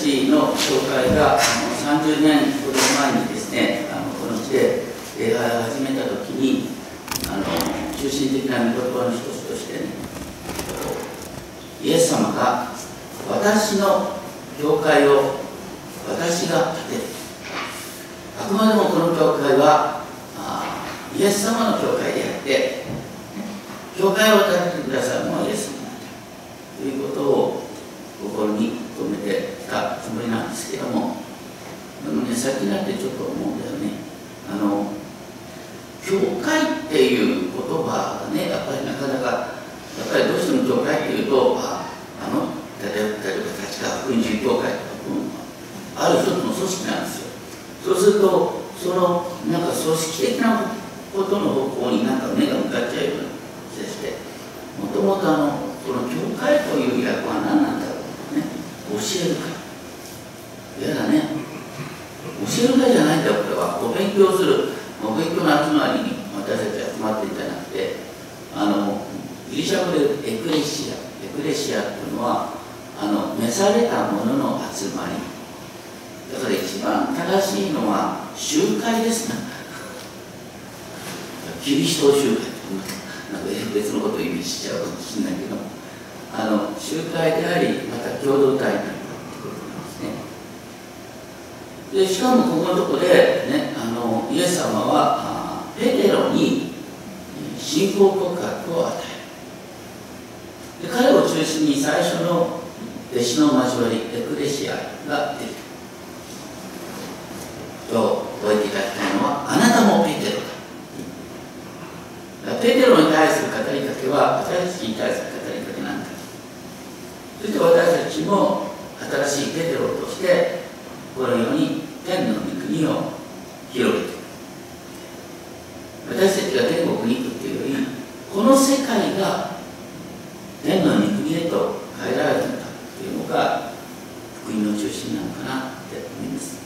ちの教会があの30年ほど前にですねあのこの地で礼拝を始めた時にあの中心的な御言葉の一つとしてねイエス様が私の教会を私が建てる。あくまでもこの教会はあイエス様の教会であって教会を建ててくださるのはイエス様だということを心になんですけども。でもね先になってちょっと思うんだよね。あの教会っていう言葉がねやっぱりなかなかやっぱりどうしても教会っていうとあの例えば例えば立川福音寺教会とか、ある一つの組織なんですよ。そうするとそのなんか組織的なことの方向になんか目が向かっちゃうような気がして。もともとあのこの教会という役は何なんだろうね。教える会嫌だね教える会じゃないんだこれはお勉強する。お勉強の集まりに私たち集まっていただなくてあのギリシャ語でエクレシア。エクレシアっていうのはあの召された者のの集まり。だから一番正しいのは集会ですね キリスト集会なんか別のことを意味しちゃうかもしれないけど。あの集会でありまた共同体になるということなんですね。でしかもここのとこで、ね、のイエス様はペテロに信仰告白を与える。で彼を中心に最初の弟子の交わりエクレシアができる。と覚えていただきたいのはあなたもペテロだ。ペテロに対する語りかけは私たちに対する語りかけなんだ。そして私たちも新しいペテロとしてこのように天の御国を広げて私たちが天国に行くっていうよりこの世界が天の御国へと変えられるんだっていうのが福音の中心なのかなって思います。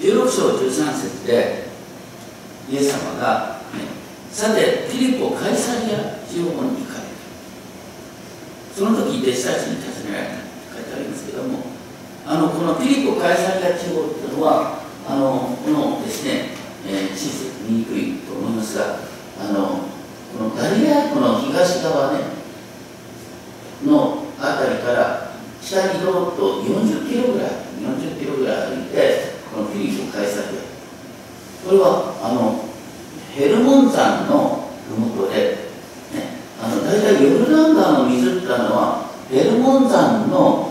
16章13節でイエス様が、ね、さてフィリポ・カイサリア地方に行かれた。その時弟子たちに尋ねられたって書いてありますけどもあのこのフィリポ・カイサリア地方っていうのはあのこのですね、えー、地図見にくいと思いますがあのこのガリラ湖の東側ねの辺りから北にどうと40キロぐらい40キロぐらい歩いてこのフィリポ・カイサリアこれはあのヘルモン山の麓で、ね、あの大体ヨルダン川の水っていうのはヘルモン山の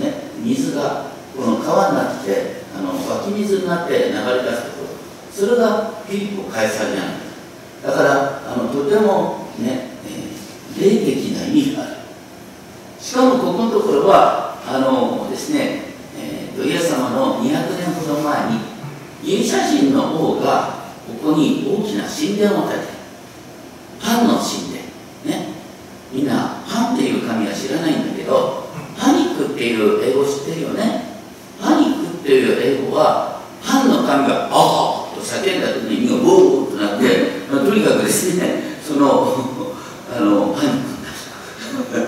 ね、水がこの川になってあの湧き水になって流れ出すころそれがフィリポ・カイサリアなんだからあのとてもね、えー、霊的な意味がある。しかもここのところはあのですね、えー、イエス様の200年ほど前にギリシャ人の王がここに大きな神殿を建てパンの神殿。ね。みんなパンっていう神は知らないんだけどパニックっていう英語知ってるよね。ていう英語はパンの神が「ああ!」と叫んだ時にみんなボーッとなってとにかくですねその あのパニックにな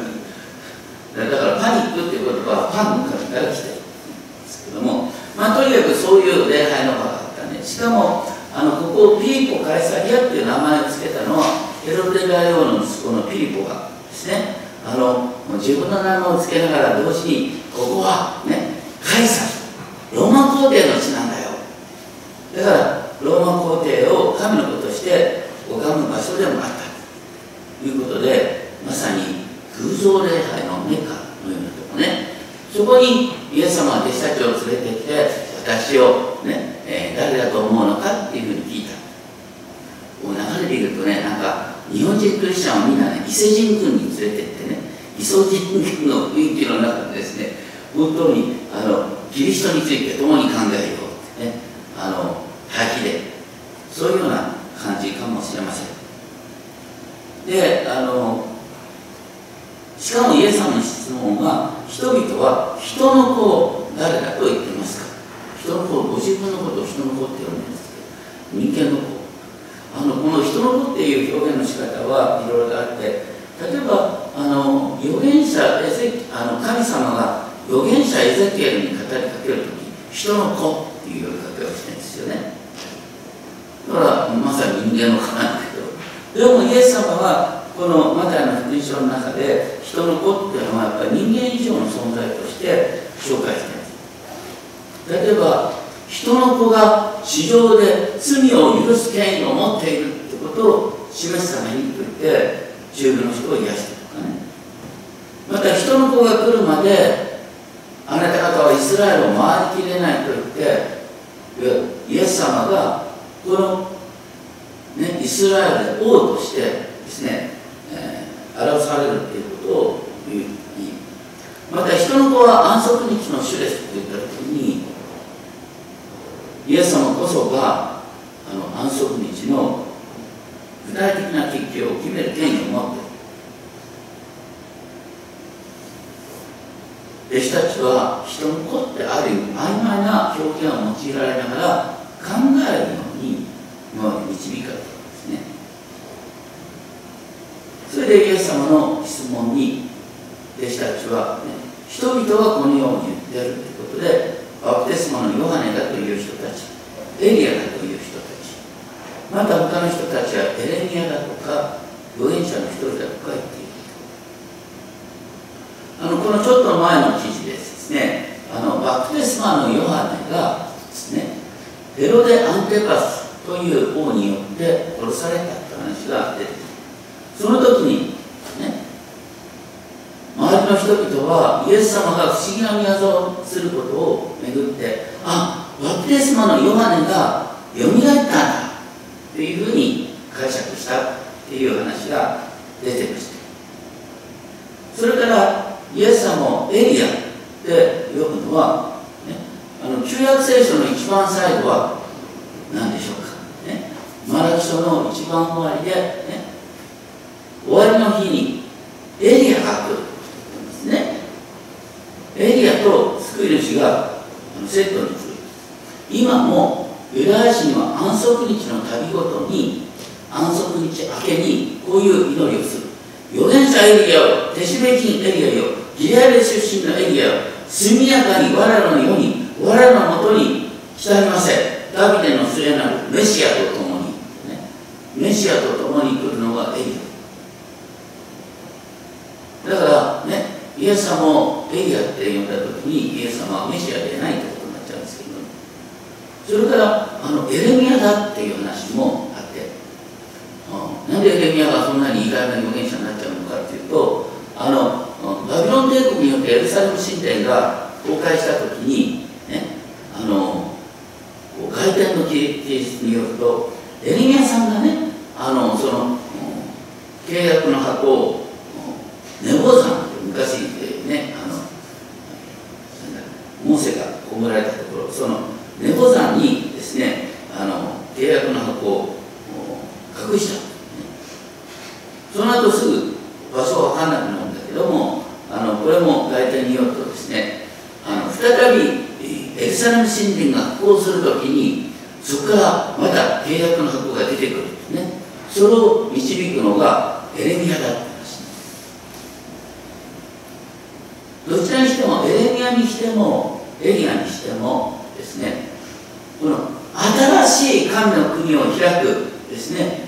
る だからパニックっていう言葉はパンの神から来てるんですけどもまあとにかくそういう礼拝の場があったね。しかもあのここをピリポ・カイサリアっていう名前を付けたのはヘロデ大王の息子のピリポがですね。あの自分の名前を付けながら同時にここはねカイサル。ローマ皇帝の地なんだよ。だからローマ皇帝を神の子として拝む場所でもあったということでまさに偶像礼拝のメカのようなとこね。そこにイエス様は弟子たちを連れてきて私をね、えー、誰だと思うのかっていうふうに聞いた。こう流れているとねなんか日本人クリスチャンはみんなね伊勢神宮に連れてってね伊勢神宮の雰囲気の中でですね本当にあのキリストについて共に考えようねあの滝でそういうような感じかもしれません。であのしかもイエス様の質問が人々は人の子を誰だと言ってますか？人の子をご自分のことを人の子って呼んでるんですけど人間の子。あのこの人の子っていう表現の仕方はいろいろあって例えばあの預言者あの神様が預言者エゼキエルに人の子っていう呼びかけをしてるんですよね。だからまさに人間の子なんだけど。でもイエス様はこのマタイの福音書の中で人の子っていうのはやっぱり人間以上の存在として紹介しています。例えば人の子が地上で罪を許す権威を持っているってことを示すためにと言って中部の人を癒したとかね。また人の子が来るまであなた方はイスラエルを回りきれないと言ってイエス様がこの、ね、イスラエルで王としてですね、えー、表されるということを言いまた人の子は安息日の主ですと言った時にイエス様こそがあの安息日の具体的な結局を決める権威を持っている弟子たちは人の子ってある曖昧な表現を用いられながら考えるように今まで導かれたんですね。それでイエス様の質問に弟子たちは、ね、人々はこのように言っているということでバプテスマのヨハネだという人たちエリアだという人たちまた他の人たちはエレミアだとか預言者の一人だとか言ってあのこのちょっと前の記事でですねあのバプテスマのヨハネがですねヘロデ・アンテパスという王によって殺されたって話が出てきその時にね周りの人々はイエス様が不思議な御業をすることをめぐってあバプテスマのヨハネがよみがえったんだというふうに解釈したっていう話が出てました。それからイエス様をエリアで呼ぶのは、ね、あの旧約聖書の一番最後は何でしょうか、ね、マラキ書の一番終わりで、ね、終わりの日にエリアが来るんですね。エリアと救い主がセットに来る。今もユダヤ人は安息日の旅ごとに安息日明けにこういう祈りをする。預言者エリアを手締め金エリアよギレアレ出身のエリア速やかに我らの世に我らのもとに来たりませダビデの末なるメシアと共に、ね、メシアと共に来るのがエリア。だからねイエス様をエリアって呼んだ時にイエス様はメシアでないってことになっちゃうんですけどそれからあのエレミアだっていう話もあって、うん、なんでエレミアがそんなに意外な預言者になっちゃうのかっていうとあのバビロン帝国によってエルサレム神殿が崩壊した時に、ね、あの外典の記述によるとエリミアさんがねあのその契約の箱をネボ山って昔、ねあのモーセが葬られたところそのネボ山にですねあの契約の箱を隠した、ね、その後すぐ場所は分かんなくなるんだけどもあのこれも外典によるとですねあの再びエルサレム神殿が復興するときにそこからまた契約の箱が出てくるんですね。それを導くのがエレミアだった話どちらにしてもエレミアにしてもエリアにしてもですねこの新しい神の国を開くですね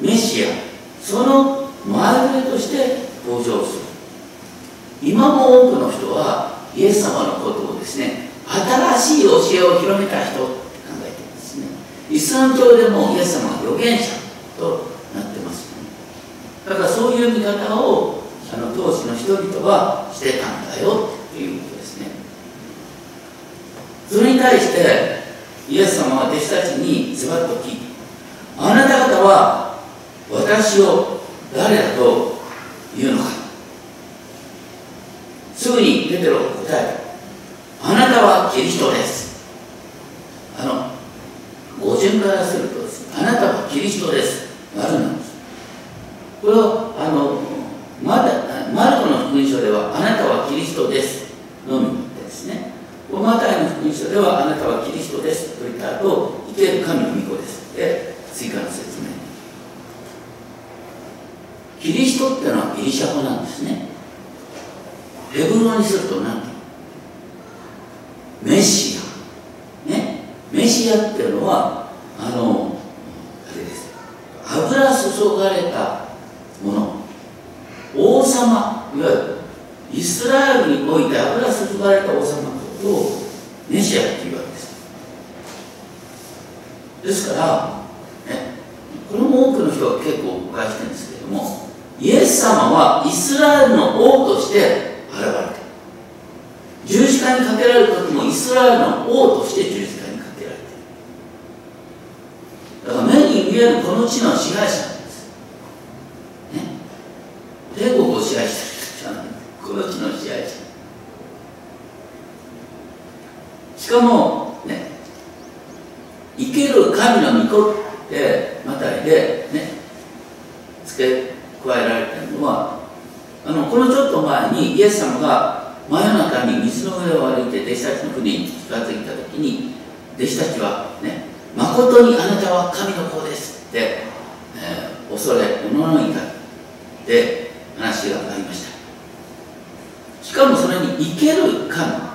メシアその前触れとして登場する。今も多くの人はイエス様のことをですね新しい教えを広めた人って考えていますね。イスラム教でもイエス様は預言者となってますね。だからそういう見方をあの当時の人々はしてたんだよということですね。それに対してイエス様は弟子たちにズバッと聞いてあなた方は私を誰だというのか。すぐにペテロ答えた。なたはキリストです。あの語順からするとですねあなたはキリストです。丸なんです。これはあのまだマルコの福音書ではあなたはキリストです。のみですね。マタイの福音書ではあなたはキリストです。と言った後生ける神の御子です。で追加の説明。キリストっていうのはギリシャ語なんですね。ヘブロにすると何メシア。ね？メシアっていうのはあのあれです。油注がれたもの。王様。いわゆるイスラエルにおいて油注がれた王様のことをメシアっていうわけです。ですからね？これも多くの人が結構誤解してるんですけれどもイエス様はイスラエルの王として現れた十字架にかけられるイスラエルの王として十字架にかけられているだから目に見えるこの地の支配者なんですね帝国を支配してるじゃないこの地の支配者しかもね生ける神の御子ってまたいでね付け加えられてるのはあのこのちょっと前にイエス様が真夜中に水の上を歩いて弟子たちの船に近づいた時に弟子たちはね誠にあなたは神の子ですって、えー、恐れおののいたって話がありました。しかもそれに生ける神。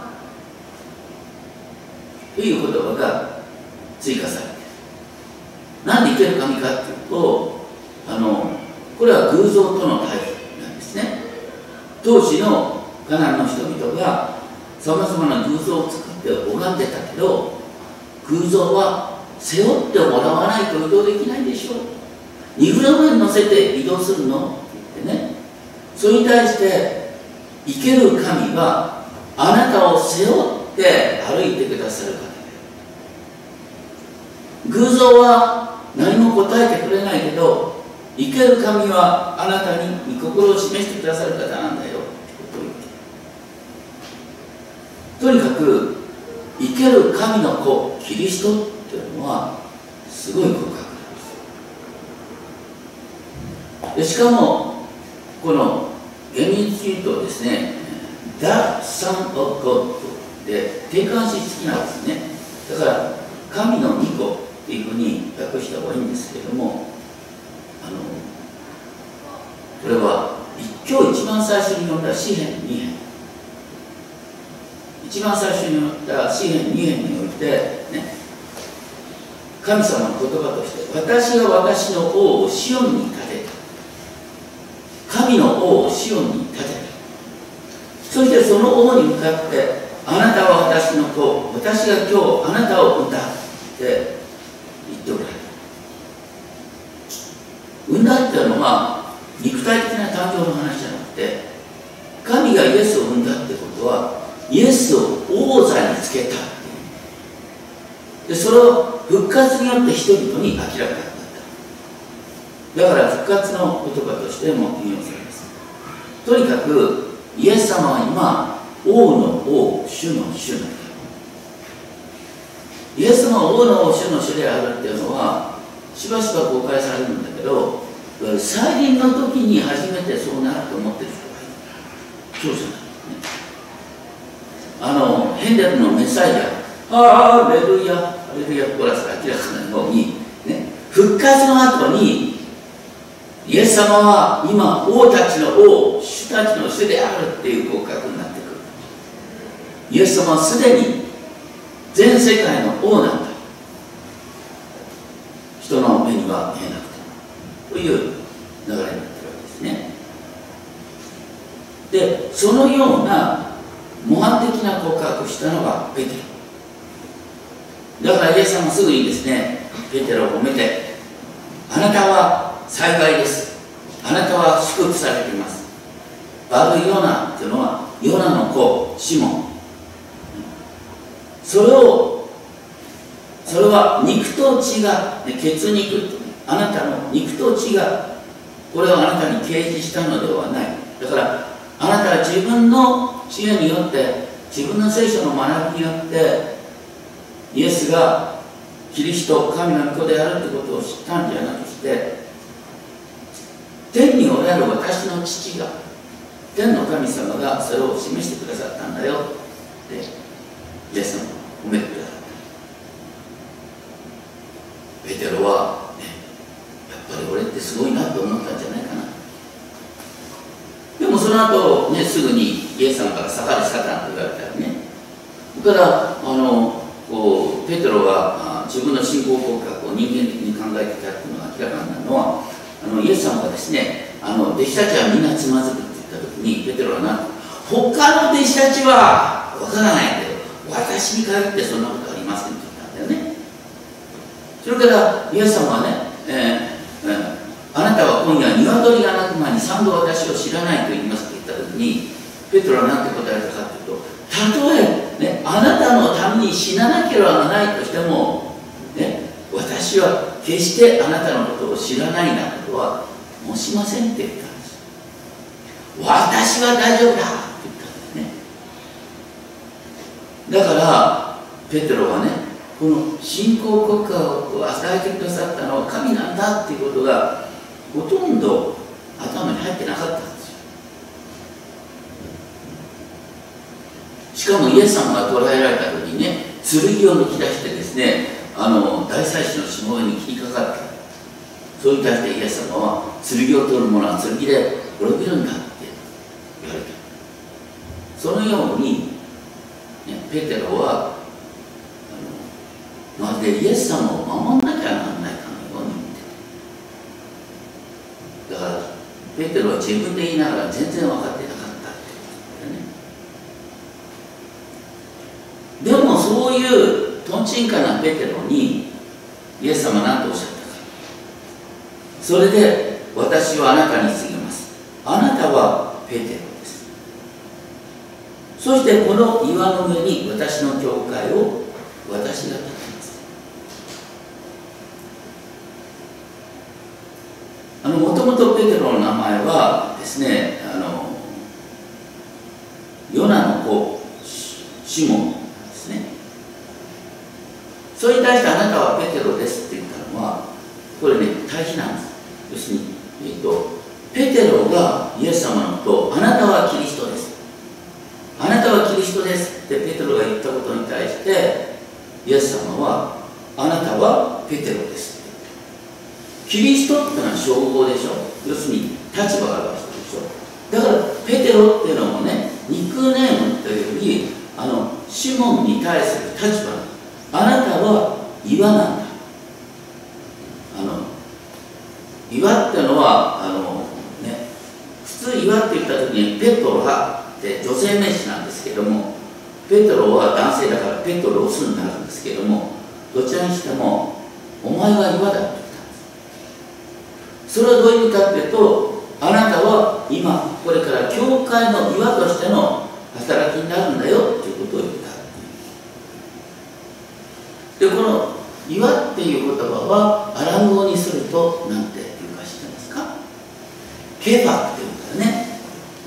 という言葉が追加されてなんで生ける神かっていうとあのこれは偶像との対比なんですね。当時のカナンの人々がさまざまな偶像を作って拝んでたけど偶像は背負ってもらわないと移動できないでしょう。荷車に乗せて移動するの？って言ってね。それに対して生ける神はあなたを背負って歩いてくださる方偶像は何も答えてくれないけど生ける神はあなたに御心を示してくださる方なんだよとにかく生ける神の子キリストっていうのはすごい告白なんです。でしかもこの厳密に言うとですね The Son of God で定冠詞付きなんですね。だから神の御子っていうふうに訳した方がいいんですけれどもあのこれは今日一番最初に読んだ詩篇2編一番最初に読んだ詩篇2編においてね神様の言葉として私が私の王をシオンに立てた。神の王をシオンに立てた。そしてその王に向かってあなたは私の子私が今日あなたを産んだって言っておられる。産んだっていうのは肉体的な誕生の話じゃなくて神がイエスを産んだってことはイエスを王座につけたっていうでそれを復活によって人々に明らかになった。だから復活の言葉としても引用されますとにかくイエス様は今王の王主の主なんだイエス様は王の王主の主であるっていうのはしばしば公開されるんだけど再臨の時に初めてそうなると思ってる人がいるそうじゃないあのヘンデルのメサイアああレルヤアレルヤコーラスが明らかなように、ね、復活の後にイエス様は今王たちの王主たちの主であるっていう告白になってくる。イエス様はすでに全世界の王なんだ。人の目には見えなくてという流れになってるわけですね。でそのような模範的な告白をしたのがペテロ。だからイエス様すぐにですね。ペテロを褒めてあなたは幸いです。あなたは祝福されています。バルヨナっていうのはヨナの子シモン。それをそれは肉と血が血肉あなたの肉と血がこれをあなたに掲示したのではない。だからあなたは自分の知恵によって自分の聖書の学びによってイエスがキリスト神の子であるということを知ったんじゃなくて天におられる私の父が天の神様がそれを示してくださったんだよってイエス様褒めてくださった。ペテロは、ね、やっぱり俺ってすごいなと思ったんじゃないかな。でもその後、ね、すぐにイエス様から逆らし方なんて言われたらね。だからあのペテロが自分の信仰告白を人間的に考えていたっていうのが明らかになるのはあのイエス様がですねあの弟子たちはみんなつまずくって言った時にペテロは何他の弟子たちはわからないけど私に限ってそんなことありませんって言ったんだよね。それからイエス様はね、えーえー、あなたは今夜鶏が鳴く前に三度私を知らないと言いますって言った時にペテロは何て答えたかというとたとえ、あなたのために死ななければならないとしても、ね、私は決してあなたのことを知らないなことは申しませんって言ったんです。私は大丈夫だって言ったんですね。だからペテロはねこの信仰国家を与えてくださったのは神なんだっていうことがほとんど頭に入ってなかったんですよしかもイエス様が捕らえられた時にね剣を抜き出してですねあの大祭司のしもべに切りかかった。それに対してイエス様は剣を取る者は剣で滅びるんだって言われた。そのように、ね、ペテロはまるでイエス様を守んなきゃならないかのように見てた。だからペテロは自分で言いながら全然分かってなかったってことねでもそういうとんちんかなペテロにイエス様は何とおっしゃったか。それで私はあなたに告げます。あなたはペテロです。そしてこの岩の上に私の教会を私が建てます。あのもともとペテロの名前はですねあのヨナの子シモン。対してあなたはペテロですって言ったのはこれね対比なんです要するに、えーと、ペテロがイエス様のことあなたはキリストですあなたはキリストですってペテロが言ったことに対してイエス様はあなたはペテロですキリストってのは称号でしょ要するに立場がある人でしょだからペテロっていうのもねニックネームというよりあのシモンに対する立場あなたは岩なんだあの岩ってのはあのね普通岩って言った時にペトラって女性名詞なんですけどもペトロは男性だからペトロスになるんですけどもどちらにしてもお前は岩だって言ったそれはどういう意味かっていうとあなたは今これから教会の岩としての働きになるんだよっていうことを言ったでこの岩っていう言葉はアラム語にすると何ていうか知ってますか？ケファっていうんだよね。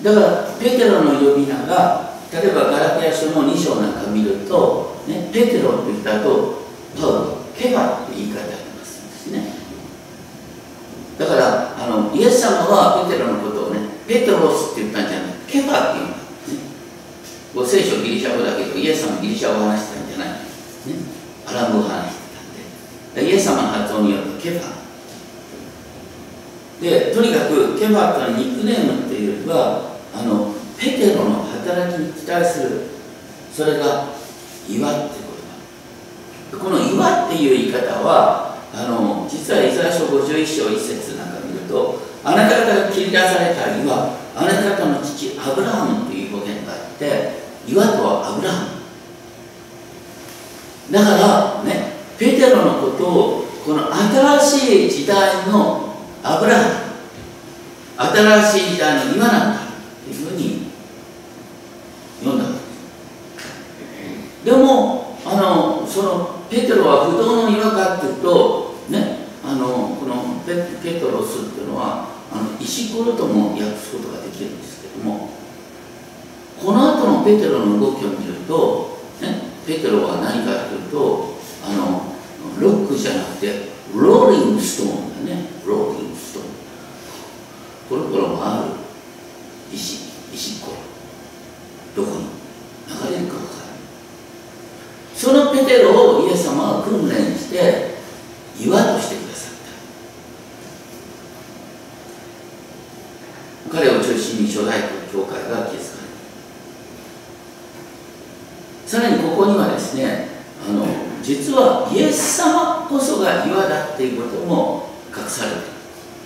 だからペテロの呼び名が例えばガラテヤ書の2章なんか見ると、ね、ペテロって言った後パウロケファって言い方ありますんですね。だからあのイエス様はペテロのことをねペテロスって言ったんじゃない。ケファっていうんだ、ね、ご聖書ギリシャ語だけどイエス様ギリシャ語を話してたんじゃない、ね、アラブ語を話してたんで。イエス様の発音によるとケファでとにかくケファというのはニックネームっていうよりはあのペテロの働きに期待する。それが岩って。この岩っていう言い方はあの実はイザヤ書51章1節なんか見るとあなた方が切り出された岩あなた方の父アブラハムっていう表現があって岩とはアブラハム。だからねペテロのことをこの新しい時代のアブラハム新しい時代の岩なんだっていうふうに読んだでもあのそのペテロは不動の岩かっていうとねあのこのペペトロスっていうのはあの石ころとも訳すことができるんですけどもこの後のペテロの動きを見ると、ね、ペテロは何かというとあのロックじゃなくてローリングストーンだね。ローリングストーン。コロコロ回る石石ころ。どこに？流れるか分からない。そのペテロをイエス様は訓練して岩としてくださった彼を中心に初代教会が築かれたさらにここにはですねあの実はイエス様こそが岩だっていうことも隠されている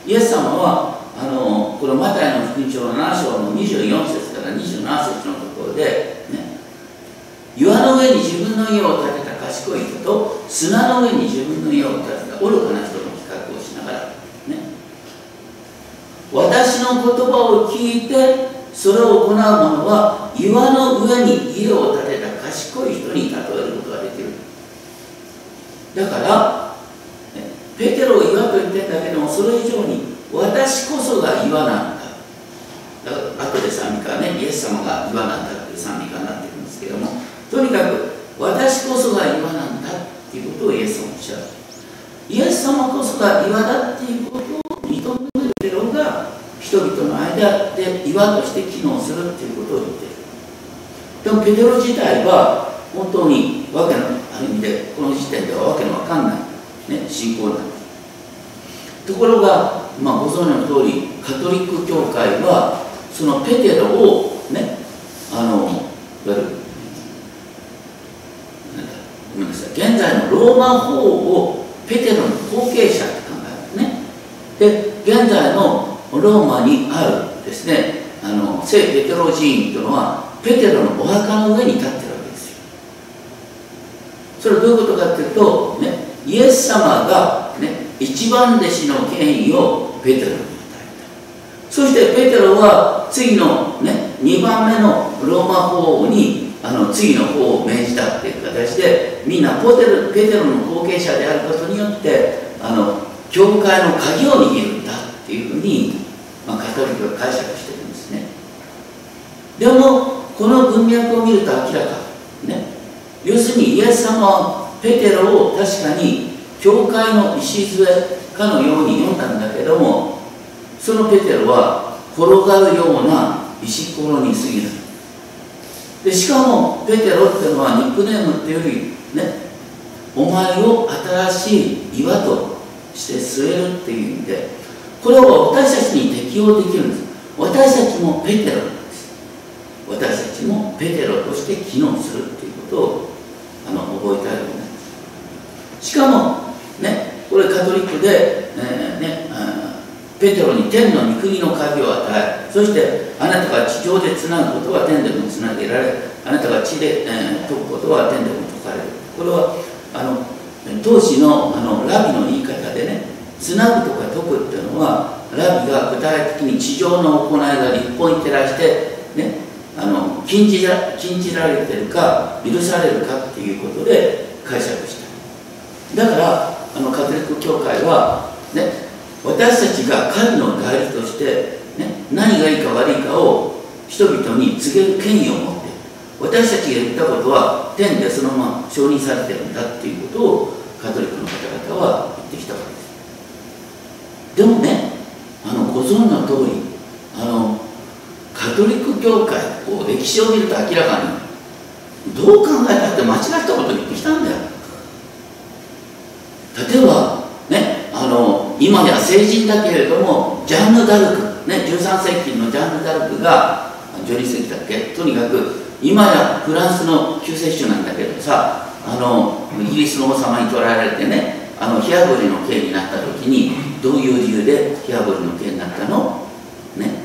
イエス様はあのこのマタイの福音書の7章の24節から27節のところで、ね、岩の上に自分の家を建てた賢い人と砂の上に自分の家を建てた愚かな人の比較をしながら、ね、私の言葉を聞いてそれを行う者は岩の上に家を建てた賢い人に例えることができる。だから、ペテロを岩と言ってんだけどもそれ以上に私こそが岩なんだ。だから後で賛美歌ねイエス様が岩なんだっていう賛美歌になってるんですけどもとにかく私こそが岩なんだっていうことをイエス様おっしゃる。イエス様こそが岩だっていうことを認めるペロが人々の間で岩として機能するっていうことを言っているペテロ自体は本当にわけのある意味でこの時点ではわけのわかんない、ね、信仰なんです。ところが、まあ、ご存知の通りカトリック教会はそのペテロをねあのいわゆるごめんなさい。現在のローマ法をペテロの後継者って考えるんですね。で現在のローマにあるですねあの聖ペテロ寺院というのはペテロのお墓の上に立ってるわけですよ。それはどういうことかっていうと、ね、イエス様が、ね、一番弟子の権威をペテロに与えた。そしてペテロは次の、ね、2番目のローマ法王にあの次の方を命じたっていう形でみんなポテルペテロの後継者であることによってあの教会の鍵を握るんだっていうふうに、まあ、カトリックが解釈してるんですね。でもこの文脈を見ると明らか。ね。要するにイエス様はペテロを確かに教会の礎かのように読んだんだけどもそのペテロは転がるような石ころに過ぎないでしかもペテロっていうのはニックネームっていうよりねお前を新しい岩として据えるっていう意味でこれを私たちに適用できるんです。私たちもペテロ。私たちもペテロとして機能するっていうことをあの覚えたいと思いますしかもねこれカトリックで、えー、ねペテロに天の御国の鍵を与えそしてあなたが地上でつなぐことは天でもつなげられあなたが地で、えー、解くことは天でも解かれる。これはあの当時のあのラビの言い方でねつなぐとか解くっていうのはラビが具体的に地上の行いが立法に照らしてあの禁じら禁じられてるか許されるかっていうことで解釈した。だからあのカトリック教会はね私たちが神の代理として、ね、何がいいか悪いかを人々に告げる権威を持って私たちが言ったことは天でそのまま承認されてるんだっていうことをカトリックの方々は言ってきたわけです。でもねあのご存知の通りあのカトリック教会を歴史を見ると明らかにどう考えたって間違ったこと言ってきたんだよ。例えばねあの今や成人だけれどもジャンヌ・ダルク、ね、13世紀のジャンヌ・ダルクが12世紀だっけ？とにかく今やフランスの救世主なんだけどさあのイギリスの王様に捕らえられてねあのヒアボリの刑になった時にどういう理由でヒアボリの刑になったの？ね。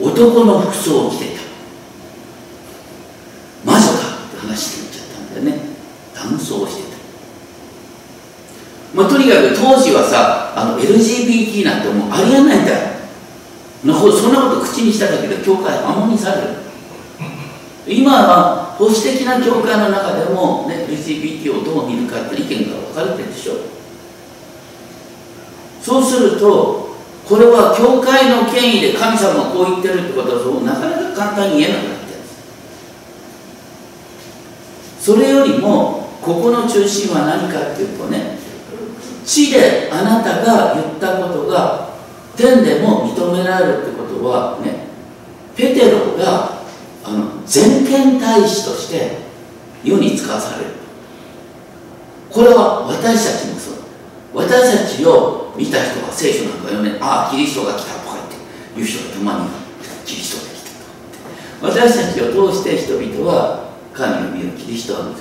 男の服装を着てた。魔女かって話して言っちゃったんだよね。男装をしてた。まあ、とにかく当時はさあの LGBT なんてもうありえないんだよ。のそんなこと口にしただけで教会破門にされる。今は保守的な教会の中でも、ね、LGBT をどう見るかって意見が分かれてるでしょ。そうするとこれは教会の権威で神様がこう言ってるってことはそうなかなか簡単に言えなくなってるそれよりもここの中心は何かっていうとね地であなたが言ったことが天でも認められるってことはねペテロがあの全権大使として世に使わされる。これは私たちもそう。私たちを見た人が聖書なんか読めああキリストが来たとか言って言う人がたまにキリストが来たとかって。私たちを通して人々は神の身をキリストを見る。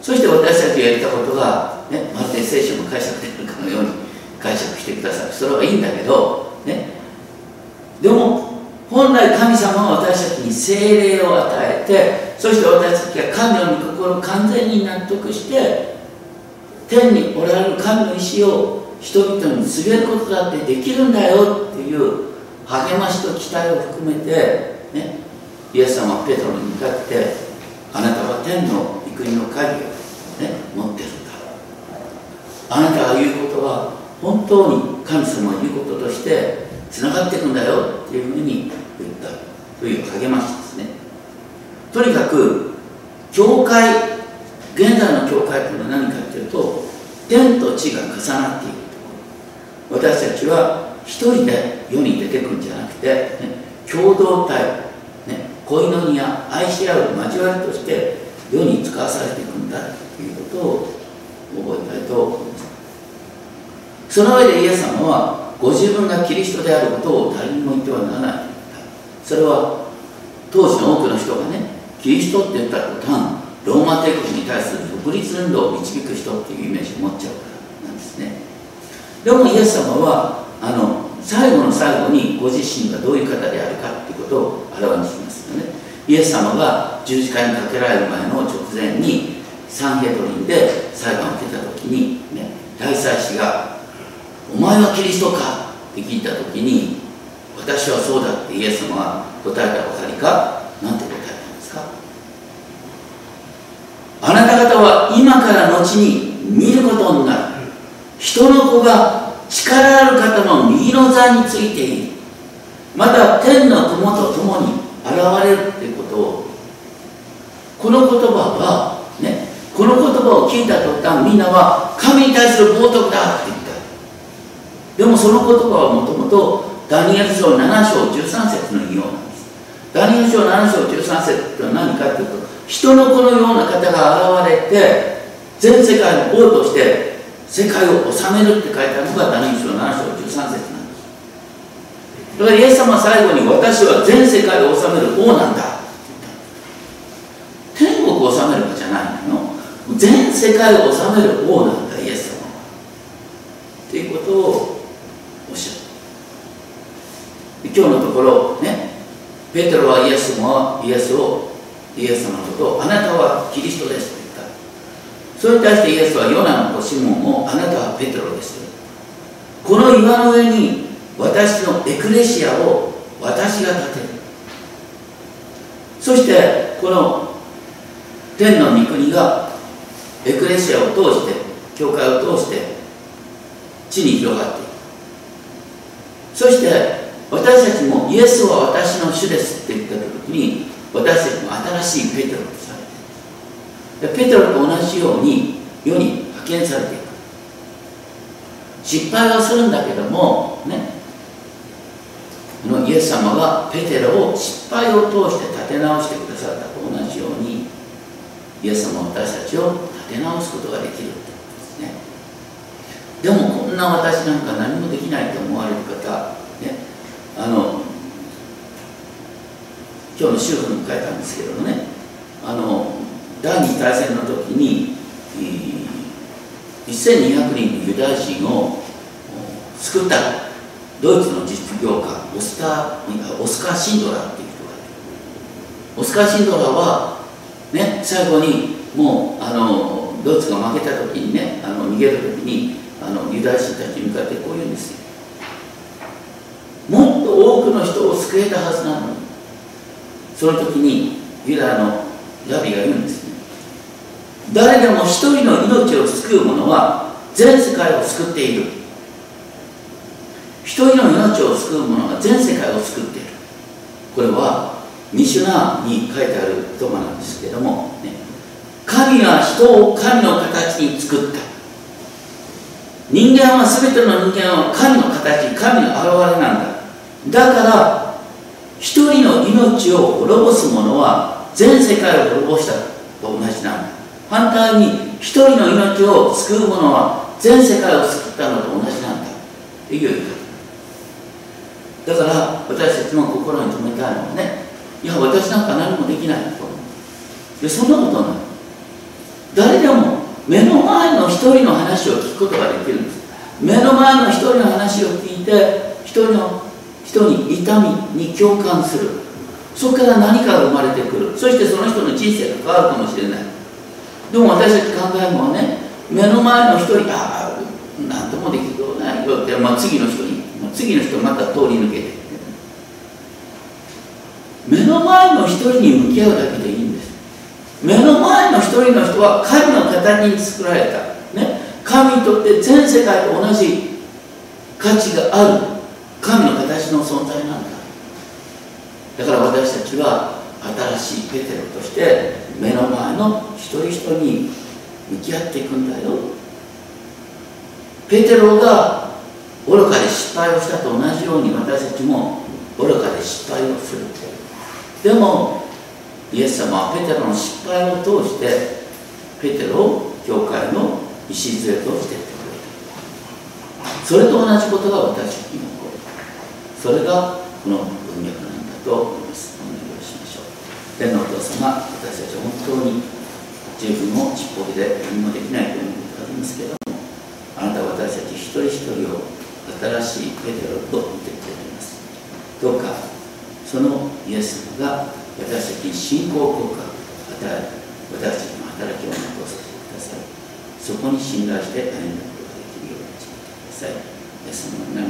そして私たちがやったことが、ね、まるで聖書の解釈であるかのように解釈してくださる。それはいいんだけど、ね、でも本来神様は私たちに精霊を与えてそして私たちが神の御心を完全に納得して天におられる神の意志を人々に告げることだってできるんだよっていう励ましと期待を含めて、ね、イエス様はペトロに向かってあなたは天の御国の鍵を、ね、持ってるんだ。あなたが言うことは本当に神様が言うこととしてつながっていくんだよっていうふうに言った。という励ましですね。とにかく教会現在の教会というのは何かというと天と地が重なっている私たちは一人で世に出てくんじゃなくて、ね、共同体、ね、恋のや愛し合う交わりとして世に使わされていくんだということを覚えたいと思います。その上でイエス様はご自分がキリストであることを誰にも言ってはならない。それは当時の多くの人がねキリストって言った途端ローマ帝国に対する独立運動を導く人っていうイメージを持っちゃうでもイエス様はあの最後の最後にご自身がどういう方であるかっていうことを表しますよね。イエス様が十字架にかけられる前の直前にサンヘドリンで裁判を受けた時に、ね、大祭司が「お前はキリストか?」って聞いた時に「私はそうだ」ってイエス様は答えたばかりか？なんて答えたんですか？あなた方は今から後に見ることになる。人の子が力ある方の右の座についているまた天の雲と共に現れるということをこの言葉はねこの言葉を聞いた途端みんなは神に対する冒涜だって言った。でもその言葉はもともとダニエル書7章13節の引用なんです。ダニエル書7章13節って何かというと人の子のような方が現れて全世界の王として世界を治めるって書いてあるのがダニエル書7章13節なんです。だからイエス様は最後に私は全世界を治める王なんだ。天国を治めるかじゃないの。全世界を治める王なんだイエス様。はっていうことをおっしゃる。今日のところねペテロはイエスもイエスをイエス様のことをあなたはキリストです。それに対してイエスはヨナの子シモンをあなたはペテロです。この岩の上に私のエクレシアを私が建てる。そしてこの天の御国がエクレシアを通して教会を通して地に広がっていく。そして私たちもイエスは私の主ですって言った時に私たちも新しいペテロ。ペテロと同じように世に派遣されていく。失敗はするんだけどもね。のイエス様がペテロを失敗を通して立て直してくださったと同じようにイエス様は私たちを立て直すことができるってことですね。でもこんな私なんか何もできないと思われる方ね。あの今日の主婦に書いたんですけどもね。あの第二次大戦の時に、1200人のユダヤ人を救ったドイツの実業家オスカーオスカー・シンドラーっていう人がいる。オスカー・シンドラーは、ね、最後にもうあのドイツが負けた時にねあの逃げる時にあのユダヤ人たちに向かってこう言うんですよ。もっと多くの人を救えたはずなのにその時にユダヤのラビが言うんです。誰でも一人の命を救う者は全世界を救っている。一人の命を救う者が全世界を救っている。これはミシュナーに書いてある言葉なんですけども、ね、神は人を神の形に作った。人間は全ての人間は神の形神の現れなんだ。だから一人の命を滅ぼす者は全世界を滅ぼしたと同じなんだ。反対に一人の命を救う者は全世界を救ったのと同じなんだ。という。言い方だから私たちも心に留めたいのはねいや私なんか何もできないと思う。でそんなことない。誰でも目の前の一人の話を聞くことができるんです。目の前の一人の話を聞いて一人の人に痛みに共感する。そこから何かが生まれてくる。そしてその人の人生が変わるかもしれない。でも私たち考えるのはね目の前の一人ああ何ともできることないよって、まあ、次の人に、次の人また通り抜けて。目の前の一人に向き合うだけでいいんです。目の前の一人の人は神の形に作られた、ね、神にとって全世界と同じ価値がある神の形の存在なんだ。だから私たちは新しいペテロとして目の前の一人一人に向き合っていくんだよ。ペテロが愚かで失敗をしたと同じように私たちも愚かで失敗をするでもイエス様はペテロの失敗を通してペテロを教会の礎としていってくれた。それと同じことが私たちに起こる。それがこの文脈なんだと思いますお願いをしましょう天のお父様私たちは本当に自分をちっぽけで何もできないということがありますけれどもあなたは私たち一人一人を新しいペテロと見てくれています。どうかそのイエス様が私たちに信仰効果を与え私たちの働きを残させてください。そこに信頼して歩んだことができるようにしてください。イエス様の